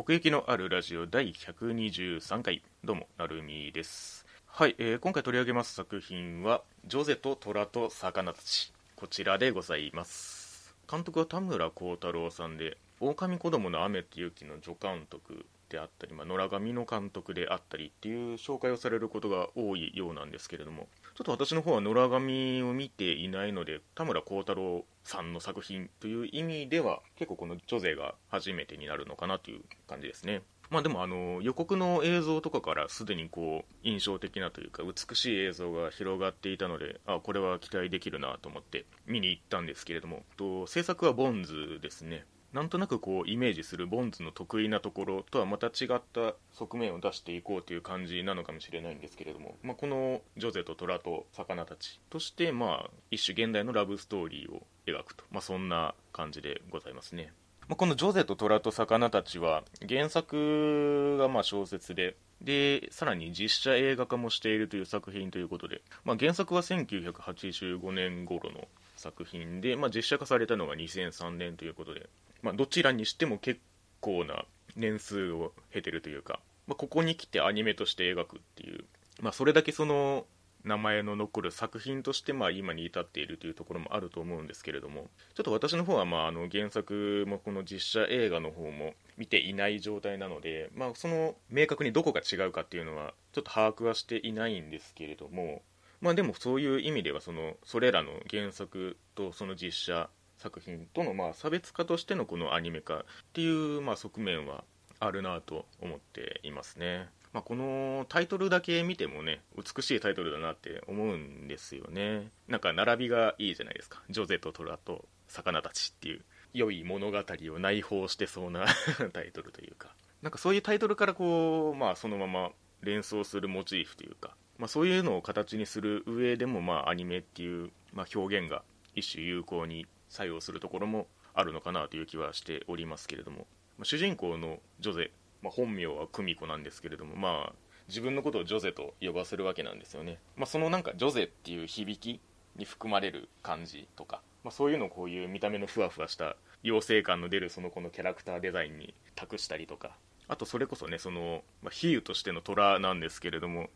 奥行きのあるラジオ第123回。どうもなるみです。はい、えー今回取り上げます作品は「ジョゼと虎と魚たち」こちらでございます。監督は田村幸太郎さんで「狼子供の雨と雪」の助監督であったり、まあ、野良神の監督であったりっていう紹介をされることが多いようなんですけれどもちょっと私の方は野良神を見ていないので田村幸太郎さんの作品という意味では結構このジョゼが初めてになるのかなという感じですね。まあでもあの予告の映像とかからすでにこう印象的なというか美しい映像が広がっていたのであこれは期待できるなと思って見に行ったんですけれどもと制作はボンズですね。なんとなくこうイメージするボンズの得意なところとはまた違った側面を出していこうという感じなのかもしれないんですけれども、まあ、このジョゼと虎と魚たちとしてまあ一種現代のラブストーリーを描くと、まあ、そんな感じでございますね。まあ、この「ジョゼと虎と魚たち」は原作がま小説で。でさらに実写映画化もしているという作品ということで、まあ、原作は1985年頃の作品で、まあ、実写化されたのが2003年ということで、まあ、どちらにしても結構な年数を経てるというか、まあ、ここに来てアニメとして描くっていう、まあ、それだけその名前の残る作品としてまあ今に至っているというところもあると思うんですけれどもちょっと私の方はまああの原作もこの実写映画の方も見ていない状態なので、まあ、その明確にどこが違うかっていうのはちょっと把握はしていないんですけれどもまあでもそういう意味ではそのそれらの原作とその実写作品とのまあ差別化としてのこのアニメ化っていうまあ側面はあるなと思っていますね。まあ、このタイトルだけ見てもね美しいタイトルだなって思うんですよね。なんか並びがいいじゃないですか。ジョゼとトラと魚たちっていう良い物語を内包してそうな タイトルというか。なんかそういうタイトルからこうまあそのまま連想するモチーフというか、まあ、そういうのを形にする上でもまあアニメっていう、まあ、表現が一種有効に作用するところもあるのかなという気はしておりますけれども、まあ、主人公のジョゼまあ、本名は久美子なんですけれども、まあ、自分のことをジョゼと呼ばせるわけなんですよね、まあ、そのなんかジョゼっていう響きに含まれる感じとか、まあ、そういうのをこういう見た目のふわふわした妖精感の出るその子のキャラクターデザインに託したりとかあとそれこそねその、まあ、比喩としての虎なんですけれども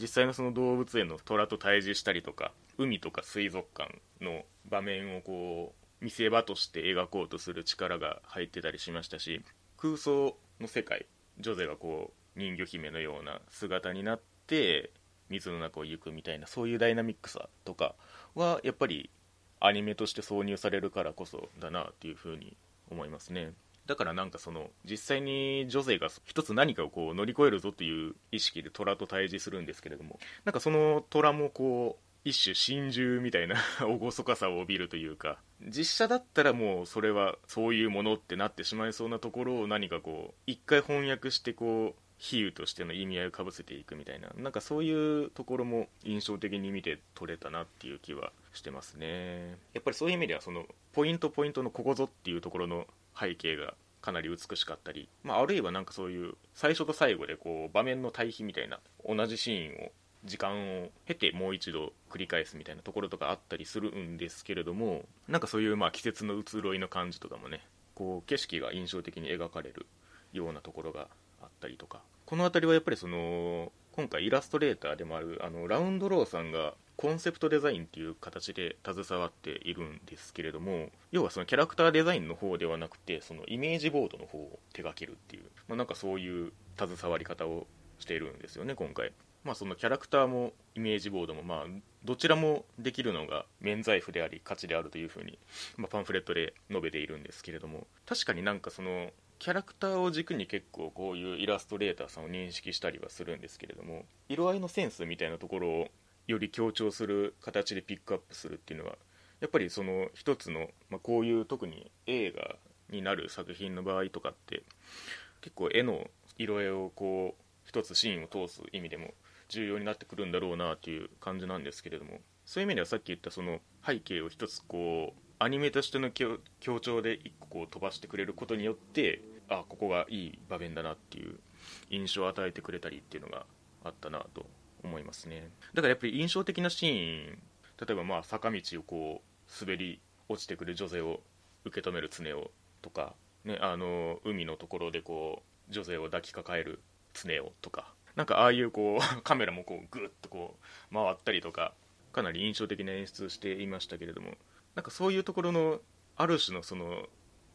実際のその動物園の虎と対峙したりとか海とか水族館の場面をこう見せ場として描こうとする力が入ってたりしましたし空想の世界ジョゼがこう人魚姫のような姿になって水の中を行くみたいなそういうダイナミックさとかはやっぱりアニメとして挿入されるからこそだなっていうふうに思いますね。だからなんかその実際にジョゼが一つ何かをこう乗り越えるぞという意識で虎と対峙するんですけれどもなんかその虎もこう一種心中みたいな 厳かさを帯びるというか実写だったらもうそれはそういうものってなってしまいそうなところを何かこう一回翻訳してこう比喩としての意味合いをかぶせていくみたいななんかそういうところも印象的に見て取れたなっていう気はしてますね。やっぱりそういう意味ではそのポイントポイントのここぞっていうところの背景がかなり美しかったり、まあ、あるいはなんかそういう最初と最後でこう場面の対比みたいな同じシーンを時間を経てもう一度繰り返すみたいなところとかあったりするんですけれどもなんかそういうまあ季節の移ろいの感じとかもねこう景色が印象的に描かれるようなところがあったりとかこの辺りはやっぱりその今回イラストレーターでもあるあのラウンドローさんがコンセプトデザインっていう形で携わっているんですけれども要はそのキャラクターデザインの方ではなくてそのイメージボードの方を手掛けるっていう、まあ、なんかそういう携わり方をしているんですよね今回。まあ、そのキャラクターもイメージボードも、まあ、どちらもできるのが免罪符であり価値であるというふうに、まあ、パンフレットで述べているんですけれども確かになんかそのキャラクターを軸に結構こういうイラストレーターさんを認識したりはするんですけれども色合いのセンスみたいなところをより強調する形でピックアップするっていうのはやっぱりその一つの、まあ、こういう特に映画になる作品の場合とかって結構絵の色合いをこう一つシーンを通す意味でも重要になってくるんだろうなっていう感じなんですけれどもそういう意味ではさっき言ったその背景を一つこうアニメとしての強調で一個こう飛ばしてくれることによってあここがいい場面だなっていう印象を与えてくれたりっていうのがあったなと思いますね。だからやっぱり印象的なシーン例えばまあ坂道をこう滑り落ちてくる女性を受け止める常をとか、ね、あの海のところでこう女性を抱きかかえる常をとかなんかああいうこう カメラもこうグッとこう回ったりとかかなり印象的な演出していましたけれどもなんかそういうところのある種のその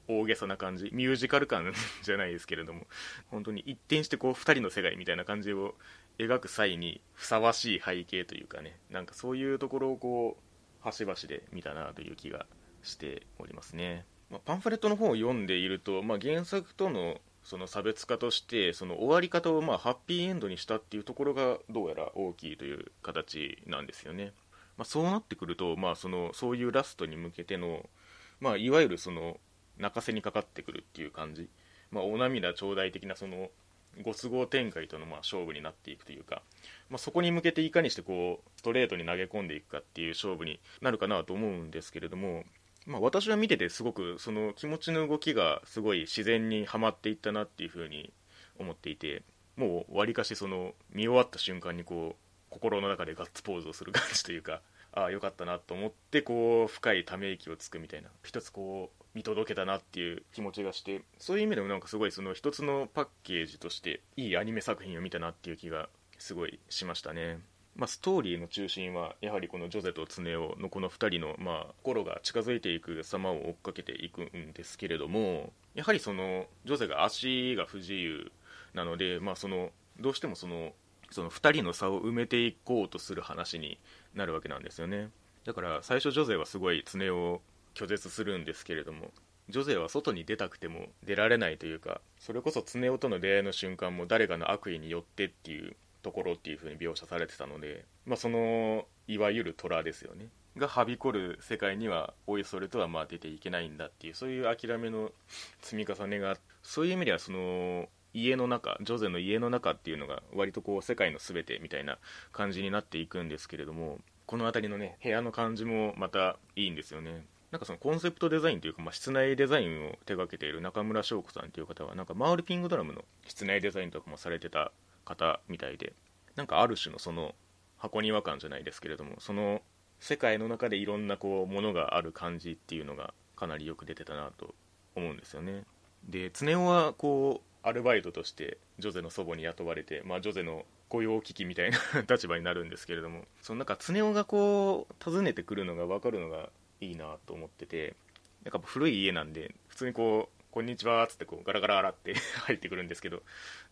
大げさな感じミュージカル感 じゃないですけれども本当に一転してこう2人の世界みたいな感じを描く際にふさわしい背景というかねなんかそういうところをこう端々で見たなという気がしておりますね、まあ、パンフレットの方を読んでいると、まあ、原作とのその差別化としてその終わり方をまあハッピーエンドにしたっていうところがどうやら大きいという形なんですよね、まあ、そうなってくると、まあ、そのそういうラストに向けての、まあ、いわゆるその泣かせにかかってくるっていう感じ、まあ、お涙頂戴的なそのご都合展開とのまあ勝負になっていくというか、まあ、そこに向けていかにしてこうストレートに投げ込んでいくかっていう勝負になるかなと思うんですけれども、まあ、私は見ててすごくその気持ちの動きがすごい自然にはまっていったなっていうふうに思っていてもうわりかしその見終わった瞬間にこう心の中でガッツポーズをする感じというか ああよかったなと思ってこう深いため息をつくみたいな一つこう見届けたなっていう気持ちがしてそういう意味でもなんかすごいその一つのパッケージとしていいアニメ作品を見たなっていう気がすごいしましたね。まあ、ストーリーの中心はやはりこのジョゼとツネオのこの2人のまあ心が近づいていく様を追っかけていくんですけれどもやはりそのジョゼが足が不自由なので、まあ、そのどうしてもそのその2人の差を埋めていこうとする話になるわけなんですよね。だから最初ジョゼはすごい常を拒絶するんですけれどもジョゼは外に出たくても出られないというかそれこそ常雄との出会いの瞬間も誰かの悪意によってっていうところっていう風に描写されてたので、まあ、そのいわゆる虎ですよね。がはびこる世界にはおいそれとはまあ出ていけないんだっていうそういう諦めの積み重ねがそういう意味ではその家の中ジョゼの家の中っていうのが割とこう世界の全てみたいな感じになっていくんですけれどもこの辺りのね部屋の感じもまたいいんですよね。なんかそのコンセプトデザインというか、まあ、室内デザインを手掛けている中村翔子さんという方はなんかマールピングドラムの室内デザインとかもされてた方みたいでなんかある種のその箱庭感じゃないですけれどもその世界の中でいろんなこうものがある感じっていうのがかなりよく出てたなと思うんですよね。で常雄はこうアルバイトとしてジョゼの祖母に雇われて、まあ、ジョゼの雇用危機みたいな 立場になるんですけれどもその中常雄がこう訪ねてくるのが分かるのがいいなと思っててなんか古い家なんで普通にこう「こんにちは」っつってこうガラガラガラって 入ってくるんですけど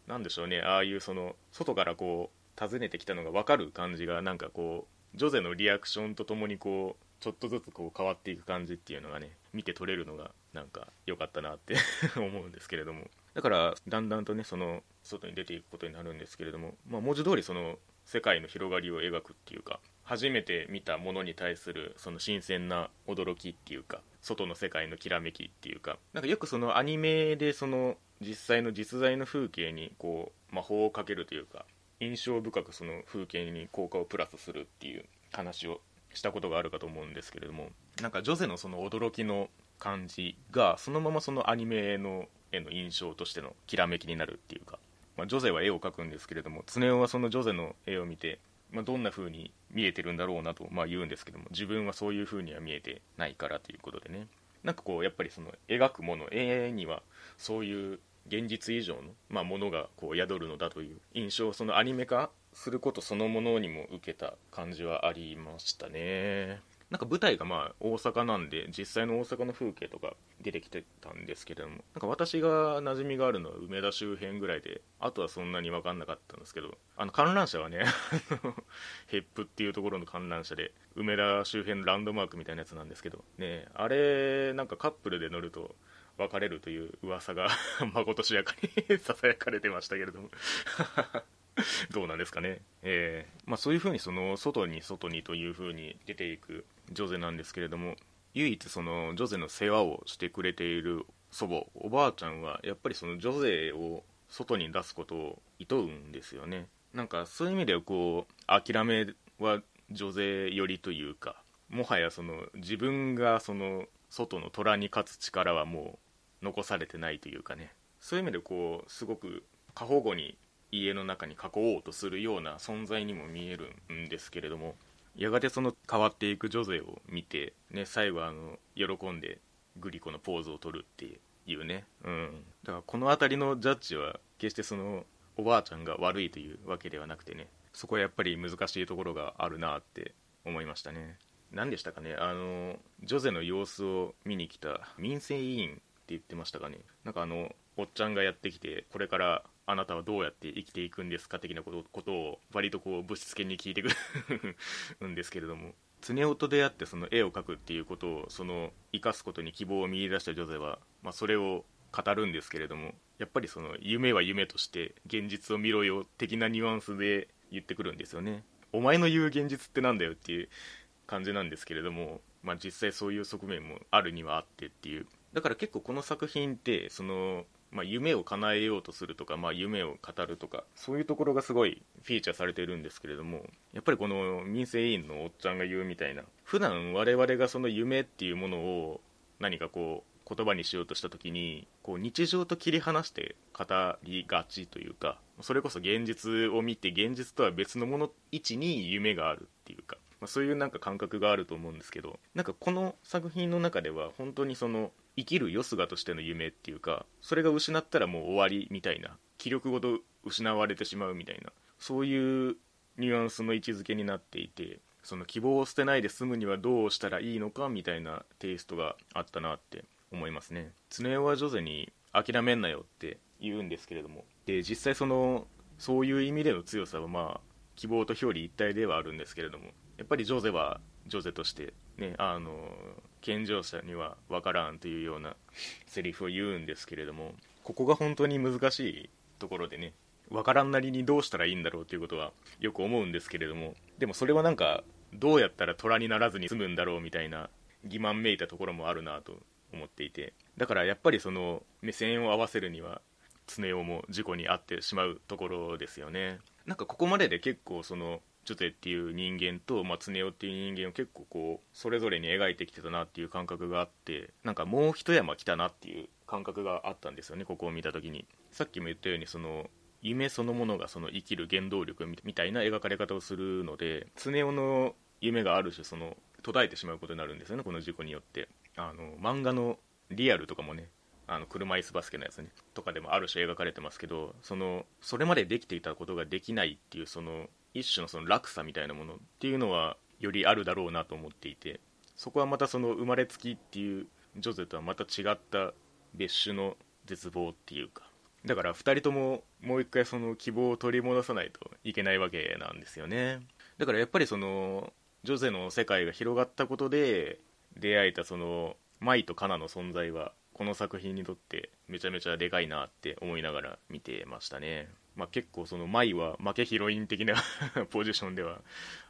なんでしょうねああいうその外からこう訪ねてきたのが分かる感じがなんかこうジョゼのリアクションとともにこうちょっとずつこう変わっていく感じっていうのがね見て取れるのがなんか良かったなって 思うんですけれども。だからだんだんとねその外に出ていくことになるんですけれども、まあ、文字通りその世界の広がりを描くっていうか初めて見たものに対するその新鮮な驚きっていうか外の世界のきらめきっていうかなんかよくそのアニメでその実際の実在の風景にこう魔法をかけるというか印象深くその風景に効果をプラスするっていう話をしたことがあるかと思うんですけれどもなんかジョゼのその驚きの感じがそのままそのアニメの絵の印象としてのきらめきになるっていうか、まあ、ジョゼは絵を描くんですけれども常雄はそのジョゼの絵を見てまあ、どんな風に見えてるんだろうなと、まあ、言うんですけども自分はそういう風には見えてないからということでね。なんかこうやっぱりその描くもの絵にはそういう現実以上の、まあ、ものがこう宿るのだという印象をそのアニメ化することそのものにも受けた感じはありましたね。なんか舞台がまあ大阪なんで実際の大阪の風景とか出てきてたんですけれどもなんか私が馴染みがあるのは梅田周辺ぐらいであとはそんなに分かんなかったんですけどあの観覧車はね ヘップっていうところの観覧車で梅田周辺のランドマークみたいなやつなんですけどねあれなんかカップルで乗ると別れるという噂が まことしやかに ささやかれてましたけれども。どうなんですかね、えーまあ、そういうふうにその外に外にというふうに出ていくジョゼなんですけれども唯一そのジョゼの世話をしてくれている祖母おばあちゃんはやっぱりそのジョゼを外に出すことを厭うんですよね。なんかそういう意味ではこう諦めはジョゼ寄りというかもはやその自分がその外の虎に勝つ力はもう残されてないというかね。そういう意味でこうすごく過保護に家の中に囲おうとするような存在にも見えるんですけれどもやがてその変わっていく女性を見て、ね、最後あの喜んでグリコのポーズを取るっていうね、うん、だからこの辺りのジャッジは決してそのおばあちゃんが悪いというわけではなくてねそこはやっぱり難しいところがあるなって思いましたね。何でしたかね？あのジョゼの様子を見に来た民生委員って言ってましたかね？なんかあのおっちゃんがやってきてこれからあなたはどうやって生きていくんですか的なことことを割とこうぶしつけに聞いてくるんですけれども。常夫と出会ってその絵を描くっていうことをその生かすことに希望を見出したジョゼは、まあ、それを語るんですけれどもやっぱりその夢は夢として現実を見ろよ的なニュアンスで言ってくるんですよね。お前の言う現実ってなんだよっていう感じなんですけれども、まあ、実際そういう側面もあるにはあってっていう。だから結構この作品ってその、まあ、夢を叶えようとするとか、まあ、夢を語るとかそういうところがすごいフィーチャーされてるんですけれどもやっぱりこの民生委員のおっちゃんが言うみたいな普段我々がその夢っていうものを何かこう言葉にしようとした時にこう日常と切り離して語りがちというかそれこそ現実を見て現実とは別のもの位置に夢があるっていうか、まあ、そういうなんか感覚があると思うんですけどなんかこの作品の中では本当にその生きるよすがとしての夢っていうかそれが失ったらもう終わりみたいな気力ごと失われてしまうみたいなそういうニュアンスの位置づけになっていてその希望を捨てないで済むにはどうしたらいいのかみたいなテイストがあったなって思いますね。常雄はジョゼに諦めんなよって言うんですけれどもで実際そのそういう意味での強さはまあ希望と表裏一体ではあるんですけれどもやっぱりジョゼはジョゼとしてねあの健常者には分からんというようなセリフを言うんですけれどもここが本当に難しいところでね分からんなりにどうしたらいいんだろうということはよく思うんですけれどもでもそれはなんかどうやったら虎にならずに済むんだろうみたいな欺瞞めいたところもあるなと思っていてだからやっぱりその目線を合わせるには常雄も事故に遭ってしまうところですよね。なんかここまでで結構そのジョテっていう人間と、まあ、常雄っていう人間を結構こうそれぞれに描いてきてたなっていう感覚があってなんかもう一山来たなっていう感覚があったんですよねここを見た時に。さっきも言ったようにその夢そのものがその生きる原動力みたいな描かれ方をするので常雄の夢がある種その途絶えてしまうことになるんですよねこの事故によって。あの漫画のリアルとかもねあの車椅子バスケのやつねとかでもある種描かれてますけどそのそれまでできていたことができないっていうその一種のその落差みたいなものっていうのはよりあるだろうなと思っていてそこはまたその生まれつきっていうジョゼとはまた違った別種の絶望っていうかだから2人とももう一回その希望を取り戻さないといけないわけなんですよね。だからやっぱりそのジョゼの世界が広がったことで出会えたその舞とカナの存在はこの作品にとってめちゃめちゃでかいなって思いながら見てましたね、まあ、結構その舞は負けヒロイン的な ポジションでは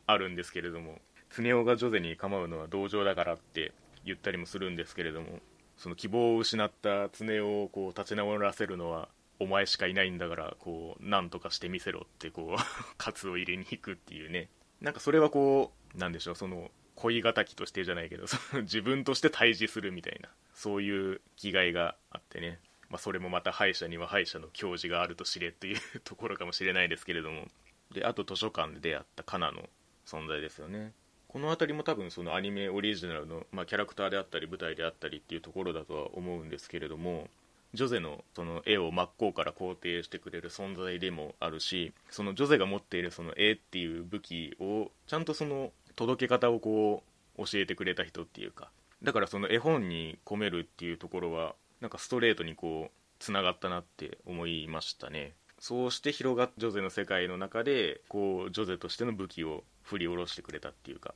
あるんですけれども常雄がジョゼに構うのは同情だからって言ったりもするんですけれどもその希望を失った常雄をこう立ち直らせるのはお前しかいないんだからこう何とかしてみせろってこう カツを入れに行くっていうね。なんかそれはこうなんでしょうその恋敵としてじゃないけどその自分として対峙するみたいなそういう気概があってね、まあ、それもまた歯医者には歯医者の教授があると知れというところかもしれないですけれども。であと図書館で出会ったカナの存在ですよね。この辺りも多分そのアニメオリジナルの、まあ、キャラクターであったり舞台であったりっていうところだとは思うんですけれどもジョゼのその絵を真っ向から肯定してくれる存在でもあるしそのジョゼが持っているその絵っていう武器をちゃんとその届け方をこう教えてくれた人っていうか。だからその絵本に込めるっていうところはなんかストレートにこうつながったなって思いましたね。そうして広がったジョゼの世界の中でこうジョゼとしての武器を振り下ろしてくれたっていうか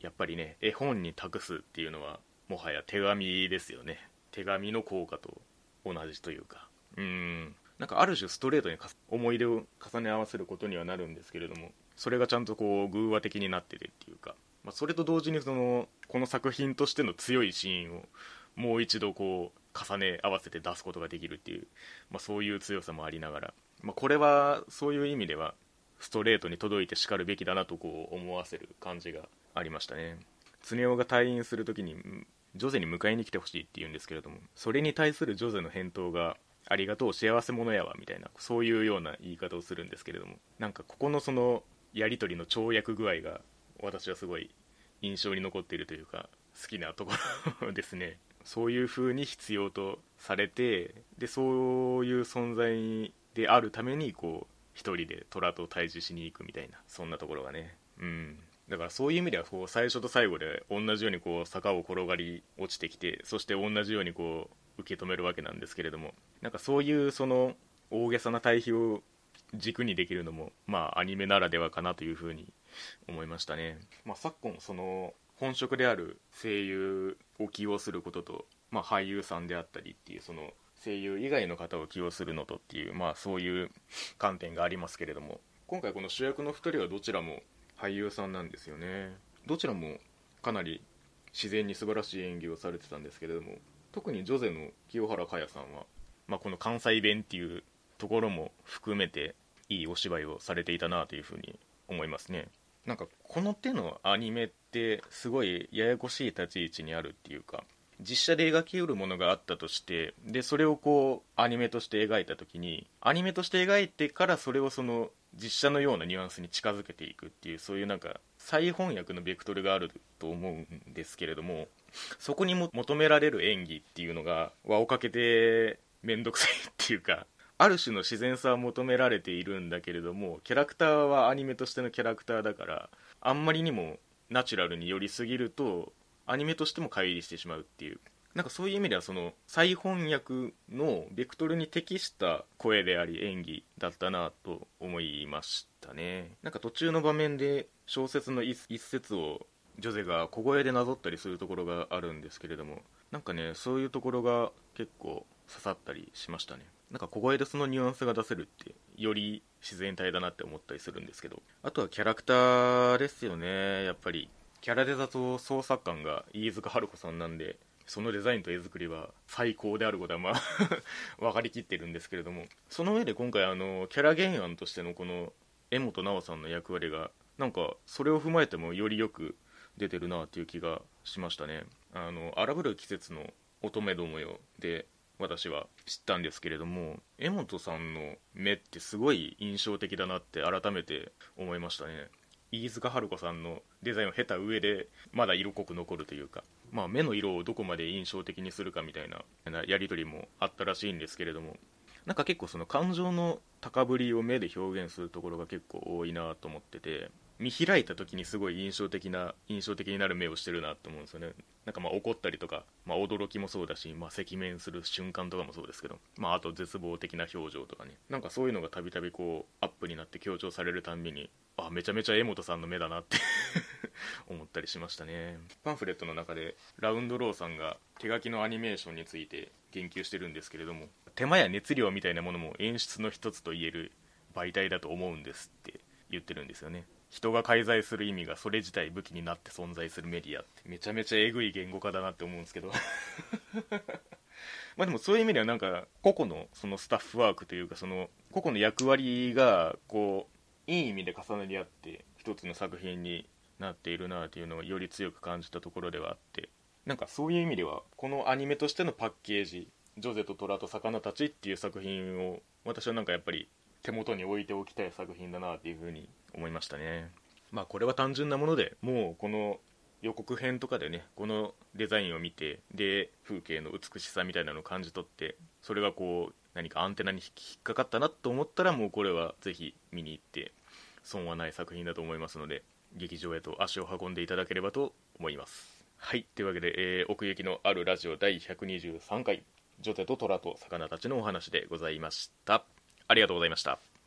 やっぱりね絵本に託すっていうのはもはや手紙ですよね。手紙の効果と同じというか。うん。なんかある種ストレートに思い出を重ね合わせることにはなるんですけれどもそれがちゃんとこう偶話的になっててっていうか、まあ、それと同時にそのこの作品としての強いシーンをもう一度こう重ね合わせて出すことができるっていう、まあ、そういう強さもありながら、まあ、これはそういう意味ではストレートに届いてしかるべきだなとこう思わせる感じがありましたね。常雄が退院する時にジョゼに迎えに来てほしいって言うんですけれどもそれに対するジョゼの返答がありがとう幸せ者やわみたいなそういうような言い方をするんですけれどもなんかここのそのやり取りの跳躍具合が私はすごい印象に残っているというか好きなところですね。そういう風に必要とされてでそういう存在であるためにこう一人で虎と対峙しに行くみたいなそんなところがね。うん。だからそういう意味ではこう最初と最後で同じようにこう坂を転がり落ちてきてそして同じようにこう受け止めるわけなんですけれどもなんかそういうその大げさな対比を軸にできるのもまあアニメならではかなというふうに思いましたね、まあ、昨今その本職である声優を起用することと、まあ、俳優さんであったりっていうその声優以外の方を起用するのとっていう、まあ、そういう観点がありますけれども今回この主役の2人はどちらも俳優さんなんですよね。どちらもかなり自然に素晴らしい演技をされてたんですけれども特にジョゼの清原果耶さんは、まあ、この関西弁っていうところも含めていいお芝居をされていたなというふうに思いますね。なんかこの手のアニメってすごいややこしい立ち位置にあるっていうか実写で描きうるものがあったとしてでそれをこうアニメとして描いた時にアニメとして描いてからそれをその実写のようなニュアンスに近づけていくっていうそういうなんか再翻訳のベクトルがあると思うんですけれどもそこにも求められる演技っていうのが輪をかけて面倒くさいっていうかある種の自然さは求められているんだけれどもキャラクターはアニメとしてのキャラクターだからあんまりにもナチュラルに寄りすぎるとアニメとしても乖離してしまうっていう。なんかそういう意味ではその再翻訳のベクトルに適した声であり演技だったなと思いましたね。なんか途中の場面で小説の一節をジョゼが小声でなぞったりするところがあるんですけれどもなんかねそういうところが結構刺さったりしましたね。なんか小声でそのニュアンスが出せるってより自然体だなって思ったりするんですけど。あとはキャラクターですよね。やっぱりキャラデザと創作感が飯塚春子さんなんでそのデザインと絵作りは最高であることはまあ 分かりきってるんですけれども。その上で今回あのキャラ原案としてのこの江本直さんの役割がなんかそれを踏まえてもよりよく出てるなっていう気がしましたね。あの荒ぶる季節の乙女どもよで私は知ったんですけれども江本さんの目ってすごい印象的だなって改めて思いましたね。飯塚春子さんのデザインを経た上でまだ色濃く残るというか、まあ、目の色をどこまで印象的にするかみたいなやり取りもあったらしいんですけれどもなんか結構その感情の高ぶりを目で表現するところが結構多いなと思ってて見開いた時にすごい印象的な印象的になる目をしてるなと思うんですよね。なんかまあ怒ったりとか、まあ、驚きもそうだし、まあ、赤面する瞬間とかもそうですけど、まあ、あと絶望的な表情とかね。なんかそういうのがたびたびこうアップになって強調されるたんびにあめちゃめちゃ江本さんの目だなって 思ったりしましたね。パンフレットの中でラウンドローさんが手書きのアニメーションについて言及してるんですけれども手間や熱量みたいなものも演出の一つと言える媒体だと思うんですって言ってるんですよね。人が介在する意味がそれ自体武器になって存在するメディアってめちゃめちゃえぐい言語化だなって思うんですけど。まあでもそういう意味ではなんか個々のそのスタッフワークというかその個々の役割がこういい意味で重なり合って一つの作品になっているなというのをより強く感じたところではあってなんかそういう意味ではこのアニメとしてのパッケージ「ジョゼと虎と魚たち」っていう作品を私はなんかやっぱり手元に置いておきたい作品だなっていうふうに思いましたね。まあこれは単純なものでもうこの予告編とかでねこのデザインを見てで風景の美しさみたいなのを感じ取ってそれがこう何かアンテナに引っかかったなと思ったらもうこれはぜひ見に行って損はない作品だと思いますので劇場へと足を運んでいただければと思います。はいというわけで、えー、奥行きのあるラジオ第123回「ジョテと虎と魚たち」のお話でございました。ありがとうございました。